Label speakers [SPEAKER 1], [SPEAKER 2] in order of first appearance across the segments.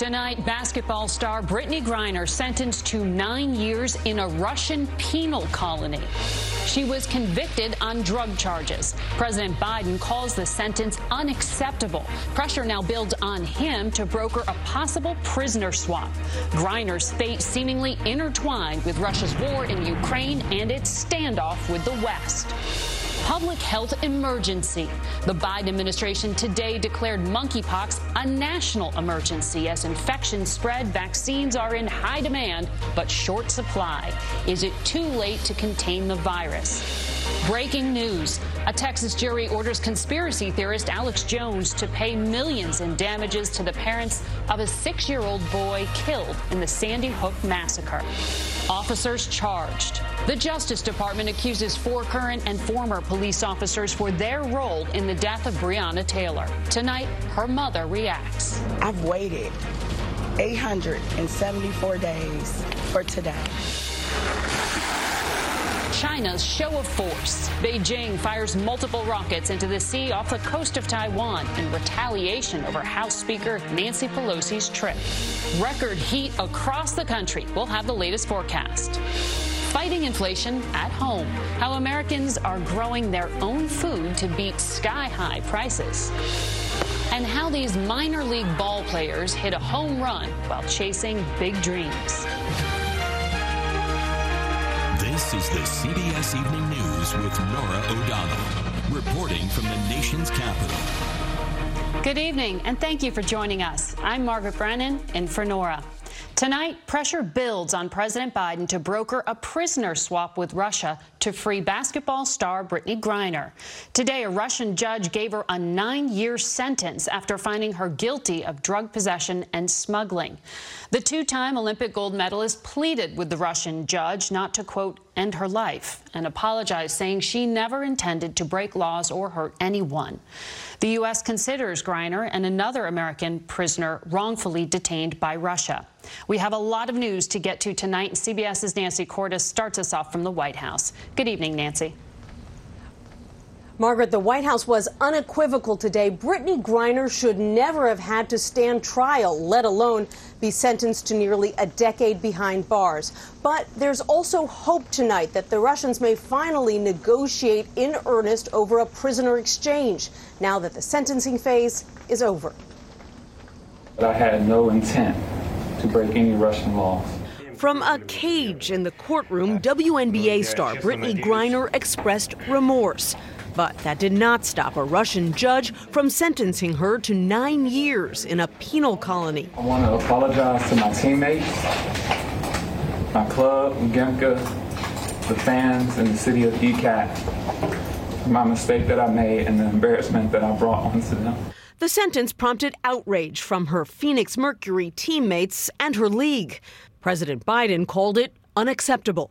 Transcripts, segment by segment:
[SPEAKER 1] Tonight, basketball star Brittany Griner sentenced to nine years in a Russian penal colony. She was convicted on drug charges. President Biden calls the sentence unacceptable. Pressure now builds on him to broker a possible prisoner swap. Griner's fate seemingly intertwined with Russia's war in Ukraine and its standoff with the West public health emergency. The Biden administration today declared monkeypox a national emergency as infections spread. Vaccines are in high demand, but short supply. Is it too late to contain the virus? Breaking news. A Texas jury orders conspiracy theorist Alex Jones to pay millions in damages to the parents of a six year old boy killed in the Sandy Hook massacre. Officers charged. The Justice Department accuses four current and former police officers for their role in the death of Breonna Taylor. Tonight, her mother reacts.
[SPEAKER 2] I've waited 874 days for today.
[SPEAKER 1] China's show of force. Beijing fires multiple rockets into the sea off the coast of Taiwan in retaliation over House Speaker Nancy Pelosi's trip. Record heat across the country. We'll have the latest forecast. Fighting inflation at home. How Americans are growing their own food to beat sky high prices. And how these minor league ball players hit a home run while chasing big dreams.
[SPEAKER 3] This is the CBS Evening News with Norah O'Donnell, reporting from the nation's capital.
[SPEAKER 1] Good evening, and thank you for joining us. I'm Margaret Brennan, and for Norah. Tonight, pressure builds on President Biden to broker a prisoner swap with Russia to free basketball star Brittany Griner. Today, a Russian judge gave her a nine year sentence after finding her guilty of drug possession and smuggling. The two time Olympic gold medalist pleaded with the Russian judge not to, quote, end her life and apologized, saying she never intended to break laws or hurt anyone. The U.S. considers Griner and another American prisoner wrongfully detained by Russia. We have a lot of news to get to tonight. CBS's Nancy Cordes starts us off from the White House. Good evening, Nancy.
[SPEAKER 4] Margaret, the White House was unequivocal today. Brittany Griner should never have had to stand trial, let alone be sentenced to nearly a decade behind bars. But there's also hope tonight that the Russians may finally negotiate in earnest over a prisoner exchange now that the sentencing phase is over.
[SPEAKER 5] But I had no intent to break any Russian laws.
[SPEAKER 4] From a cage in the courtroom, WNBA star Brittany Griner expressed remorse. But that did not stop a Russian judge from sentencing her to nine years in a penal colony.
[SPEAKER 5] I want to apologize to my teammates, my club, Gemka, the fans, and the city of Ekat for my mistake that I made and the embarrassment that I brought onto them.
[SPEAKER 4] The sentence prompted outrage from her Phoenix Mercury teammates and her league. President Biden called it unacceptable.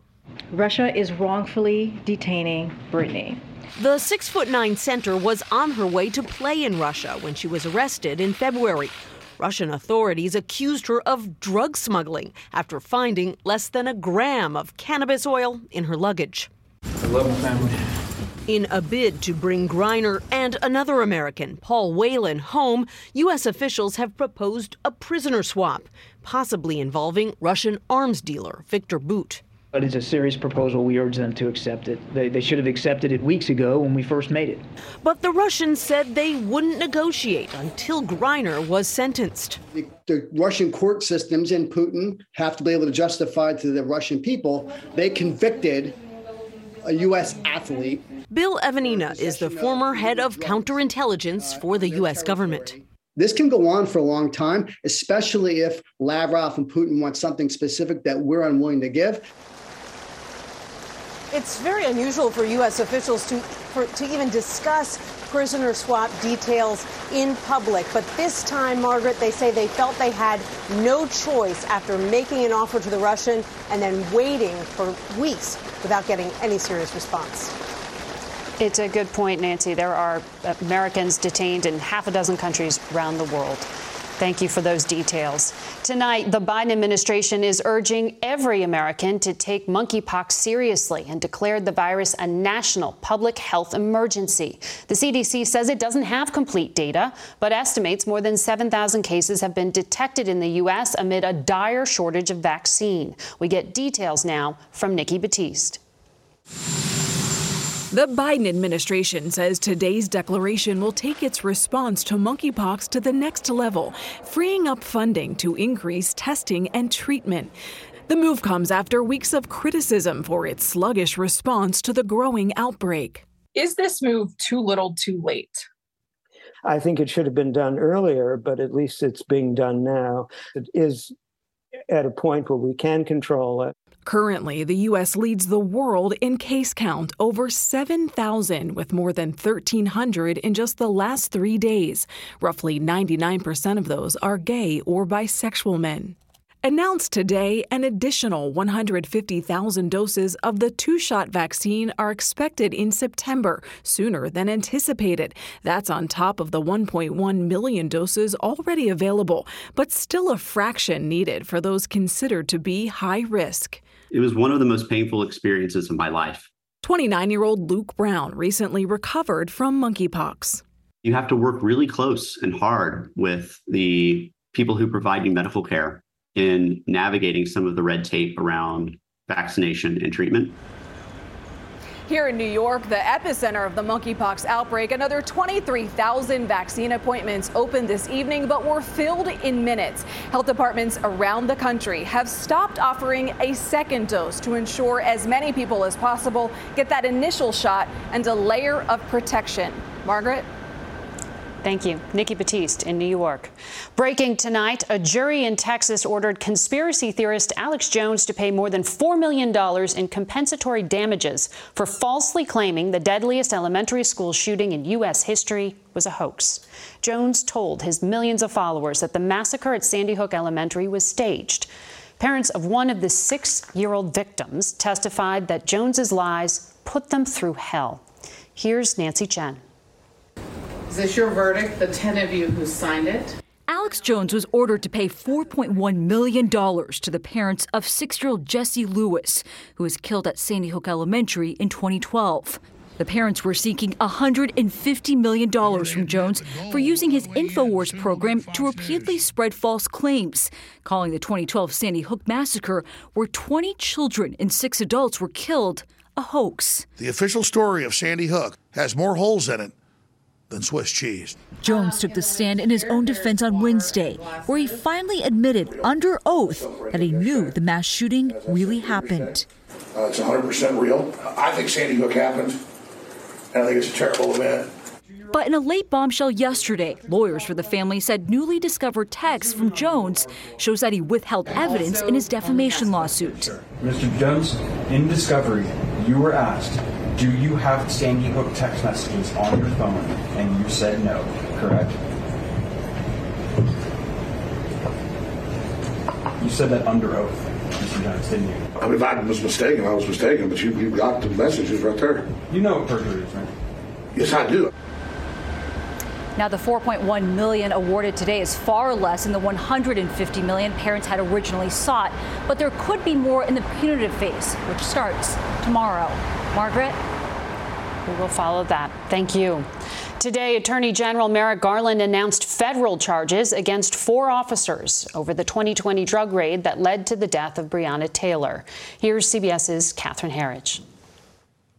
[SPEAKER 6] Russia is wrongfully detaining Brittany.
[SPEAKER 4] The six foot nine center was on her way to play in Russia when she was arrested in February. Russian authorities accused her of drug smuggling after finding less than a gram of cannabis oil in her luggage.
[SPEAKER 5] I love my family.
[SPEAKER 4] In a bid to bring Griner and another American, Paul Whelan, home, U.S. officials have proposed a prisoner swap, possibly involving Russian arms dealer Viktor Bout.
[SPEAKER 7] But it's a serious proposal. We urge them to accept it. They, they should have accepted it weeks ago when we first made it.
[SPEAKER 4] But the Russians said they wouldn't negotiate until Griner was sentenced.
[SPEAKER 8] The, the Russian court systems and Putin have to be able to justify to the Russian people they convicted a U.S. athlete.
[SPEAKER 4] Bill Evanina is the former head of counterintelligence for the U.S. government.
[SPEAKER 8] This can go on for a long time, especially if Lavrov and Putin want something specific that we're unwilling to give.
[SPEAKER 9] It's very unusual for U.S. officials to, for, to even discuss prisoner swap details in public. But this time, Margaret, they say they felt they had no choice after making an offer to the Russian and then waiting for weeks without getting any serious response.
[SPEAKER 1] It's a good point, Nancy. There are Americans detained in half a dozen countries around the world. Thank you for those details. Tonight, the Biden administration is urging every American to take monkeypox seriously and declared the virus a national public health emergency. The CDC says it doesn't have complete data, but estimates more than 7,000 cases have been detected in the U.S. amid a dire shortage of vaccine. We get details now from Nikki Battiste.
[SPEAKER 10] The Biden administration says today's declaration will take its response to monkeypox to the next level, freeing up funding to increase testing and treatment. The move comes after weeks of criticism for its sluggish response to the growing outbreak.
[SPEAKER 11] Is this move too little too late?
[SPEAKER 12] I think it should have been done earlier, but at least it's being done now. It is at a point where we can control it.
[SPEAKER 10] Currently, the U.S. leads the world in case count, over 7,000, with more than 1,300 in just the last three days. Roughly 99% of those are gay or bisexual men. Announced today, an additional 150,000 doses of the two shot vaccine are expected in September, sooner than anticipated. That's on top of the 1.1 million doses already available, but still a fraction needed for those considered to be high risk.
[SPEAKER 13] It was one of the most painful experiences of my life.
[SPEAKER 10] 29 year old Luke Brown recently recovered from monkeypox.
[SPEAKER 13] You have to work really close and hard with the people who provide you medical care in navigating some of the red tape around vaccination and treatment.
[SPEAKER 14] Here in New York, the epicenter of the monkeypox outbreak, another 23,000 vaccine appointments opened this evening, but were filled in minutes. Health departments around the country have stopped offering a second dose to ensure as many people as possible get that initial shot and a layer of protection. Margaret?
[SPEAKER 1] Thank you. Nikki Battiste in New York. Breaking tonight, a jury in Texas ordered conspiracy theorist Alex Jones to pay more than $4 million in compensatory damages for falsely claiming the deadliest elementary school shooting in U.S. history was a hoax. Jones told his millions of followers that the massacre at Sandy Hook Elementary was staged. Parents of one of the six year old victims testified that Jones's lies put them through hell. Here's Nancy Chen.
[SPEAKER 15] Is this your verdict, the 10 of you who signed it?
[SPEAKER 16] Alex Jones was ordered to pay $4.1 million to the parents of six year old Jesse Lewis, who was killed at Sandy Hook Elementary in 2012. The parents were seeking $150 million from Jones for using his InfoWars program to repeatedly spread false claims, calling the 2012 Sandy Hook massacre, where 20 children and six adults were killed, a hoax.
[SPEAKER 17] The official story of Sandy Hook has more holes in it than Swiss cheese.
[SPEAKER 16] Jones took the stand in his own defense on Wednesday, where he finally admitted under oath that he knew the mass shooting really happened.
[SPEAKER 17] Uh, it's 100% real. I think Sandy Hook happened, and I think it's a terrible event.
[SPEAKER 16] But in a late bombshell yesterday, lawyers for the family said newly discovered text from Jones shows that he withheld evidence in his defamation lawsuit.
[SPEAKER 18] Mr. Jones, in discovery, you were asked do you have Sandy Hook text messages on your phone? And you said no, correct? You said that under oath, Mr. Jones, didn't you?
[SPEAKER 17] I mean, if I was mistaken, I was mistaken, but you, you got the messages right there.
[SPEAKER 18] You know what perjury is, right?
[SPEAKER 17] Yes, I do.
[SPEAKER 16] Now, the 4.1 million awarded today is far less than the 150 million parents had originally sought, but there could be more in the punitive phase, which starts tomorrow. Margaret?
[SPEAKER 1] We will follow that. Thank you. Today, Attorney General Merrick Garland announced federal charges against four officers over the 2020 drug raid that led to the death of Breonna Taylor. Here's CBS's Catherine Herridge.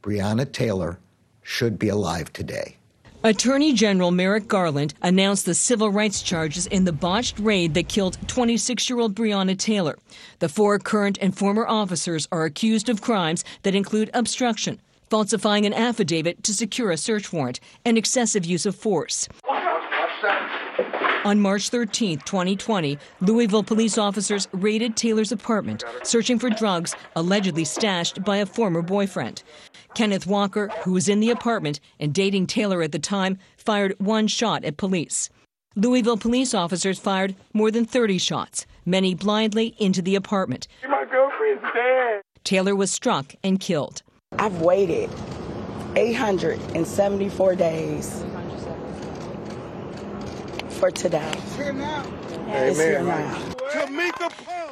[SPEAKER 19] Breonna Taylor should be alive today.
[SPEAKER 20] Attorney General Merrick Garland announced the civil rights charges in the botched raid that killed 26 year old Breonna Taylor. The four current and former officers are accused of crimes that include obstruction, falsifying an affidavit to secure a search warrant, and excessive use of force. On March 13, 2020, Louisville police officers raided Taylor's apartment, searching for drugs allegedly stashed by a former boyfriend. Kenneth Walker, who was in the apartment and dating Taylor at the time, fired one shot at police. Louisville police officers fired more than 30 shots, many blindly into the apartment.
[SPEAKER 21] My girlfriend's dead.
[SPEAKER 20] Taylor was struck and killed.
[SPEAKER 2] I've waited 874 days for today. It's here now.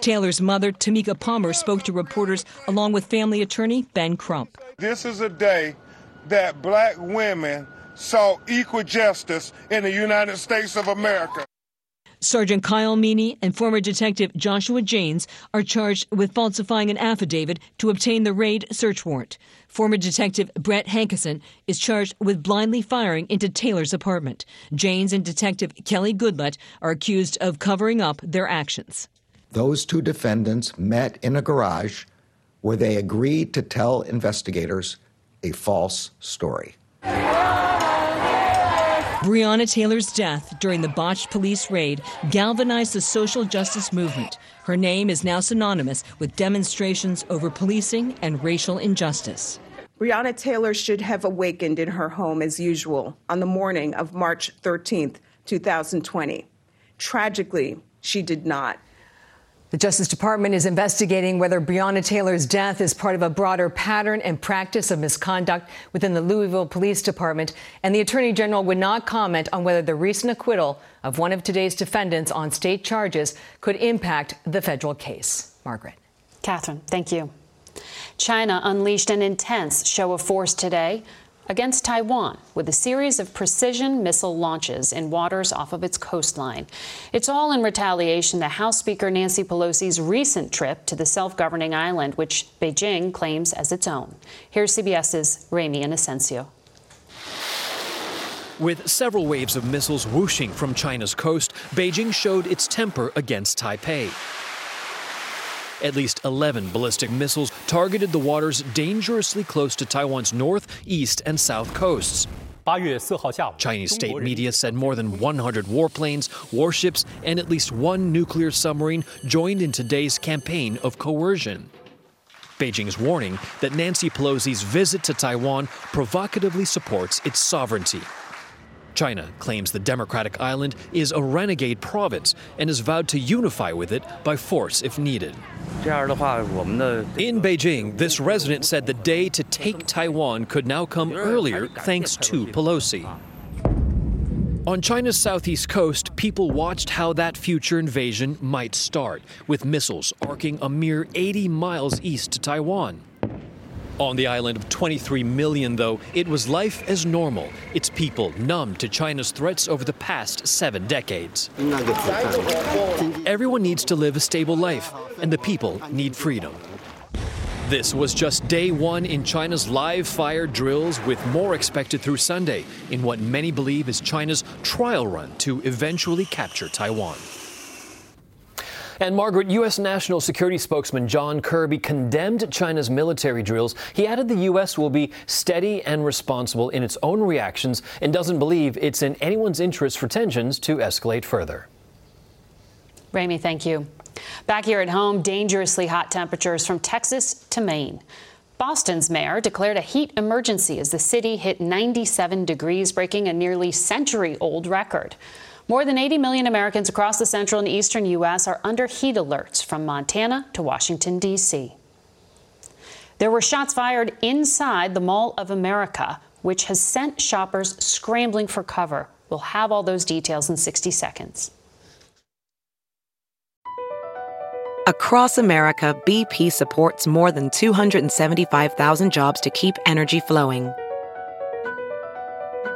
[SPEAKER 20] Taylor's mother, Tamika Palmer, spoke to reporters along with family attorney Ben Crump.
[SPEAKER 21] This is a day that black women saw equal justice in the United States of America.
[SPEAKER 20] Sergeant Kyle Meany and former detective Joshua Janes are charged with falsifying an affidavit to obtain the raid search warrant. Former detective Brett Hankison is charged with blindly firing into Taylor's apartment. Janes and detective Kelly Goodlett are accused of covering up their actions.
[SPEAKER 19] Those two defendants met in a garage where they agreed to tell investigators a false story.
[SPEAKER 20] Breonna Taylor's death during the botched police raid galvanized the social justice movement. Her name is now synonymous with demonstrations over policing and racial injustice.
[SPEAKER 22] Breonna Taylor should have awakened in her home as usual on the morning of March 13th, 2020. Tragically, she did not.
[SPEAKER 23] The Justice Department is investigating whether Breonna Taylor's death is part of a broader pattern and practice of misconduct within the Louisville Police Department. And the Attorney General would not comment on whether the recent acquittal of one of today's defendants on state charges could impact the federal case. Margaret.
[SPEAKER 1] Catherine, thank you. China unleashed an intense show of force today against Taiwan with a series of precision missile launches in waters off of its coastline. It's all in retaliation to House Speaker Nancy Pelosi's recent trip to the self governing island, which Beijing claims as its own. Here's CBS's Ramy Inocencio.
[SPEAKER 24] With several waves of missiles whooshing from China's coast, Beijing showed its temper against Taipei. At least 11 ballistic missiles targeted the waters dangerously close to Taiwan's north, east, and south coasts. Chinese state media said more than 100 warplanes, warships, and at least one nuclear submarine joined in today's campaign of coercion. Beijing's warning that Nancy Pelosi's visit to Taiwan provocatively supports its sovereignty. China claims the democratic island is a renegade province and has vowed to unify with it by force if needed. In Beijing, this resident said the day to take Taiwan could now come earlier thanks to Pelosi. On China's southeast coast, people watched how that future invasion might start, with missiles arcing a mere 80 miles east to Taiwan. On the island of 23 million, though, it was life as normal, its people numb to China's threats over the past seven decades. Everyone needs to live a stable life, and the people need freedom. This was just day one in China's live fire drills, with more expected through Sunday in what many believe is China's trial run to eventually capture Taiwan. And Margaret, U.S. National Security spokesman John Kirby condemned China's military drills. He added the U.S. will be steady and responsible in its own reactions and doesn't believe it's in anyone's interest for tensions to escalate further.
[SPEAKER 1] Ramy, thank you. Back here at home, dangerously hot temperatures from Texas to Maine. Boston's mayor declared a heat emergency as the city hit 97 degrees, breaking a nearly century old record. More than 80 million Americans across the central and eastern U.S. are under heat alerts from Montana to Washington, D.C. There were shots fired inside the Mall of America, which has sent shoppers scrambling for cover. We'll have all those details in 60 seconds.
[SPEAKER 13] Across America, BP supports more than 275,000 jobs to keep energy flowing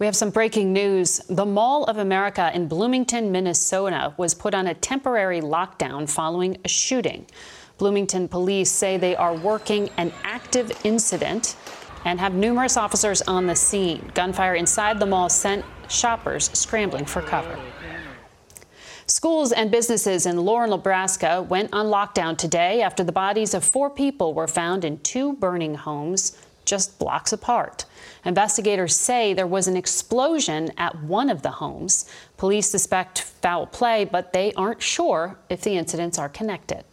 [SPEAKER 1] We have some breaking news. The Mall of America in Bloomington, Minnesota was put on a temporary lockdown following a shooting. Bloomington police say they are working an active incident and have numerous officers on the scene. Gunfire inside the mall sent shoppers scrambling for cover. Schools and businesses in Laurel, Nebraska went on lockdown today after the bodies of four people were found in two burning homes just blocks apart. Investigators say there was an explosion at one of the homes. Police suspect foul play, but they aren't sure if the incidents are connected.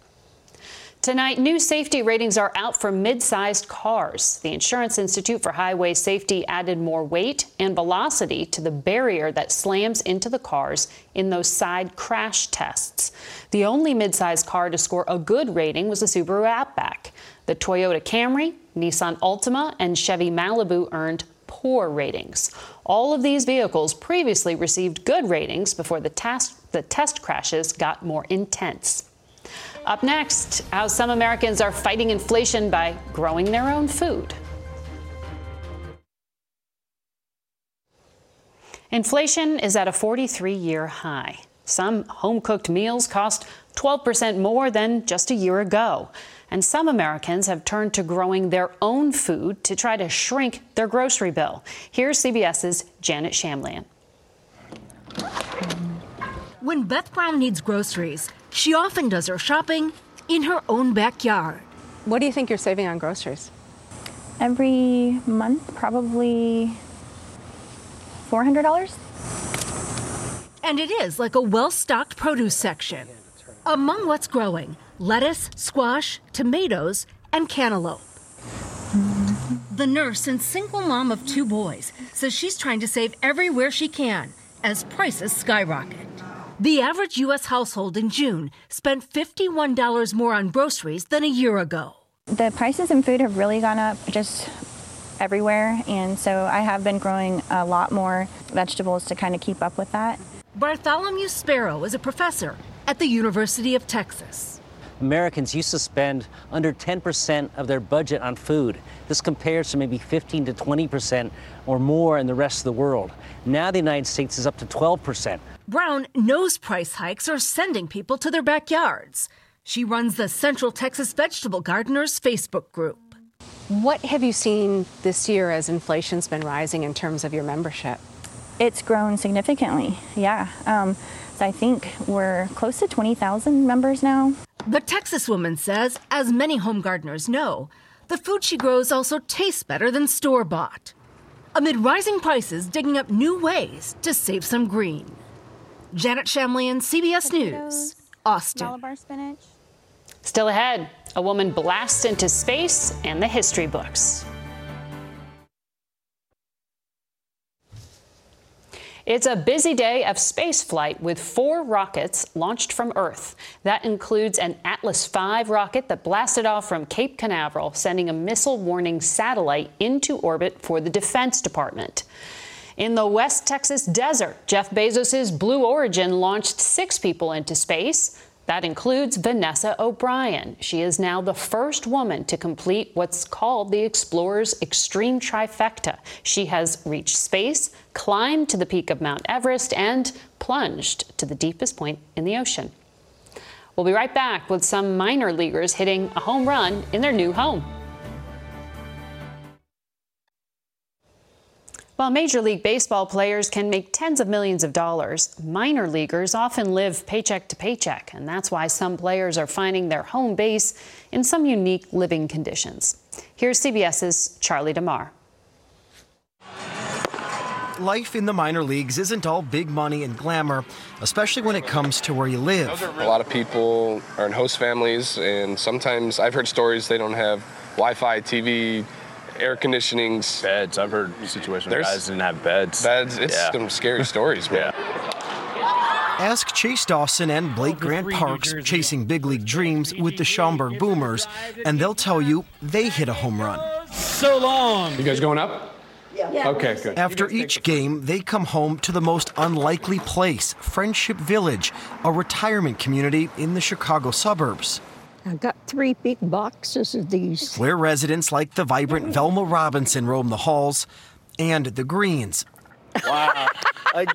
[SPEAKER 1] Tonight, new safety ratings are out for mid sized cars. The Insurance Institute for Highway Safety added more weight and velocity to the barrier that slams into the cars in those side crash tests. The only mid sized car to score a good rating was the Subaru Outback. The Toyota Camry, Nissan Altima, and Chevy Malibu earned poor ratings. All of these vehicles previously received good ratings before the, test, the test crashes got more intense. Up next, how some Americans are fighting inflation by growing their own food. Inflation is at a 43 year high. Some home cooked meals cost 12% more than just a year ago. And some Americans have turned to growing their own food to try to shrink their grocery bill. Here's CBS's Janet Shamlian.
[SPEAKER 25] When Beth Brown needs groceries, she often does her shopping in her own backyard.
[SPEAKER 26] What do you think you're saving on groceries?
[SPEAKER 27] Every month, probably $400.
[SPEAKER 25] And it is like a well stocked produce section. Among what's growing, lettuce, squash, tomatoes, and cantaloupe. The nurse and single mom of two boys says she's trying to save everywhere she can as prices skyrocket. The average U.S. household in June spent $51 more on groceries than a year ago.
[SPEAKER 27] The prices in food have really gone up just everywhere, and so I have been growing a lot more vegetables to kind of keep up with that.
[SPEAKER 25] Bartholomew Sparrow is a professor at the University of Texas.
[SPEAKER 28] Americans used to spend under 10% of their budget on food. This compares to maybe 15 to 20% or more in the rest of the world. Now the United States is up to 12%.
[SPEAKER 25] Brown knows price hikes are sending people to their backyards. She runs the Central Texas Vegetable Gardeners Facebook group.
[SPEAKER 26] What have you seen this year as inflation's been rising in terms of your membership?
[SPEAKER 27] It's grown significantly, yeah. Um, so I think we're close to 20,000 members now.
[SPEAKER 25] The Texas woman says, as many home gardeners know, the food she grows also tastes better than store bought. Amid rising prices, digging up new ways to save some green. Janet Shamlian, CBS News, Austin.
[SPEAKER 27] Malabar spinach.
[SPEAKER 1] Still ahead, a woman blasts into space and the history books. It's a busy day of spaceflight with four rockets launched from Earth. That includes an Atlas V rocket that blasted off from Cape Canaveral, sending a missile warning satellite into orbit for the Defense Department. In the West Texas desert, Jeff Bezos' Blue Origin launched six people into space. That includes Vanessa O'Brien. She is now the first woman to complete what's called the Explorer's Extreme Trifecta. She has reached space, climbed to the peak of Mount Everest, and plunged to the deepest point in the ocean. We'll be right back with some minor leaguers hitting a home run in their new home. While Major League Baseball players can make tens of millions of dollars, minor leaguers often live paycheck to paycheck, and that's why some players are finding their home base in some unique living conditions. Here's CBS's Charlie DeMar.
[SPEAKER 29] Life in the minor leagues isn't all big money and glamour, especially when it comes to where you live.
[SPEAKER 17] A lot of people are in host families, and sometimes I've heard stories they don't have Wi Fi, TV, air conditionings.
[SPEAKER 30] Beds. I've heard situations where
[SPEAKER 17] There's-
[SPEAKER 30] guys didn't have beds.
[SPEAKER 17] Beds. It's
[SPEAKER 30] Yeah.
[SPEAKER 17] some scary stories, man.
[SPEAKER 29] Ask Chase Dawson and Blake Grant Parks chasing big league dreams with the Schaumburg Boomers, and they'll tell you they hit a home run.
[SPEAKER 31] So long.
[SPEAKER 32] You guys going up?
[SPEAKER 31] Yeah.
[SPEAKER 32] Okay, good.
[SPEAKER 29] After each game, they come home to the most unlikely place, Friendship Village, a retirement community in the Chicago suburbs.
[SPEAKER 7] I got three big boxes of these.
[SPEAKER 29] Where residents like the vibrant Velma Robinson roam the halls and the greens.
[SPEAKER 31] Wow.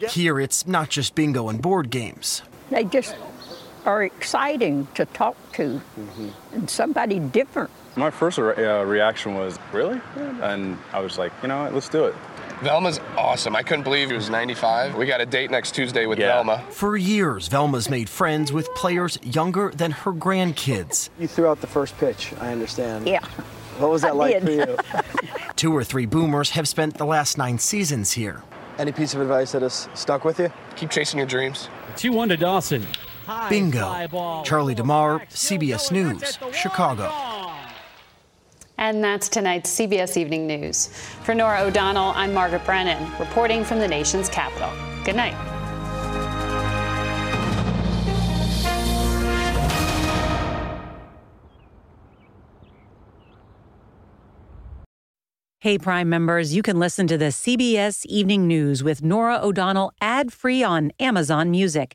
[SPEAKER 29] Here, it's not just bingo and board games.
[SPEAKER 7] They just are exciting to talk to and somebody different.
[SPEAKER 33] My first re- uh, reaction was, really? And I was like, you know what, let's do it.
[SPEAKER 17] Velma's awesome. I couldn't believe he was 95. We got a date next Tuesday with Velma.
[SPEAKER 29] For years, Velma's made friends with players younger than her grandkids.
[SPEAKER 34] You threw out the first pitch, I understand.
[SPEAKER 7] Yeah.
[SPEAKER 34] What was that
[SPEAKER 7] I
[SPEAKER 34] like
[SPEAKER 7] did.
[SPEAKER 34] for you?
[SPEAKER 29] Two or three boomers have spent the last nine seasons here.
[SPEAKER 34] Any piece of advice that has stuck with you?
[SPEAKER 17] Keep chasing your dreams.
[SPEAKER 31] 2 1 to Dawson.
[SPEAKER 29] Bingo. Charlie DeMar, CBS News, Chicago.
[SPEAKER 1] And that's tonight's CBS Evening News. For Norah O'Donnell, I'm Margaret Brennan, reporting from the nation's capital. Good night.
[SPEAKER 35] Hey, Prime members, you can listen to the CBS Evening News with Norah O'Donnell ad free on Amazon Music.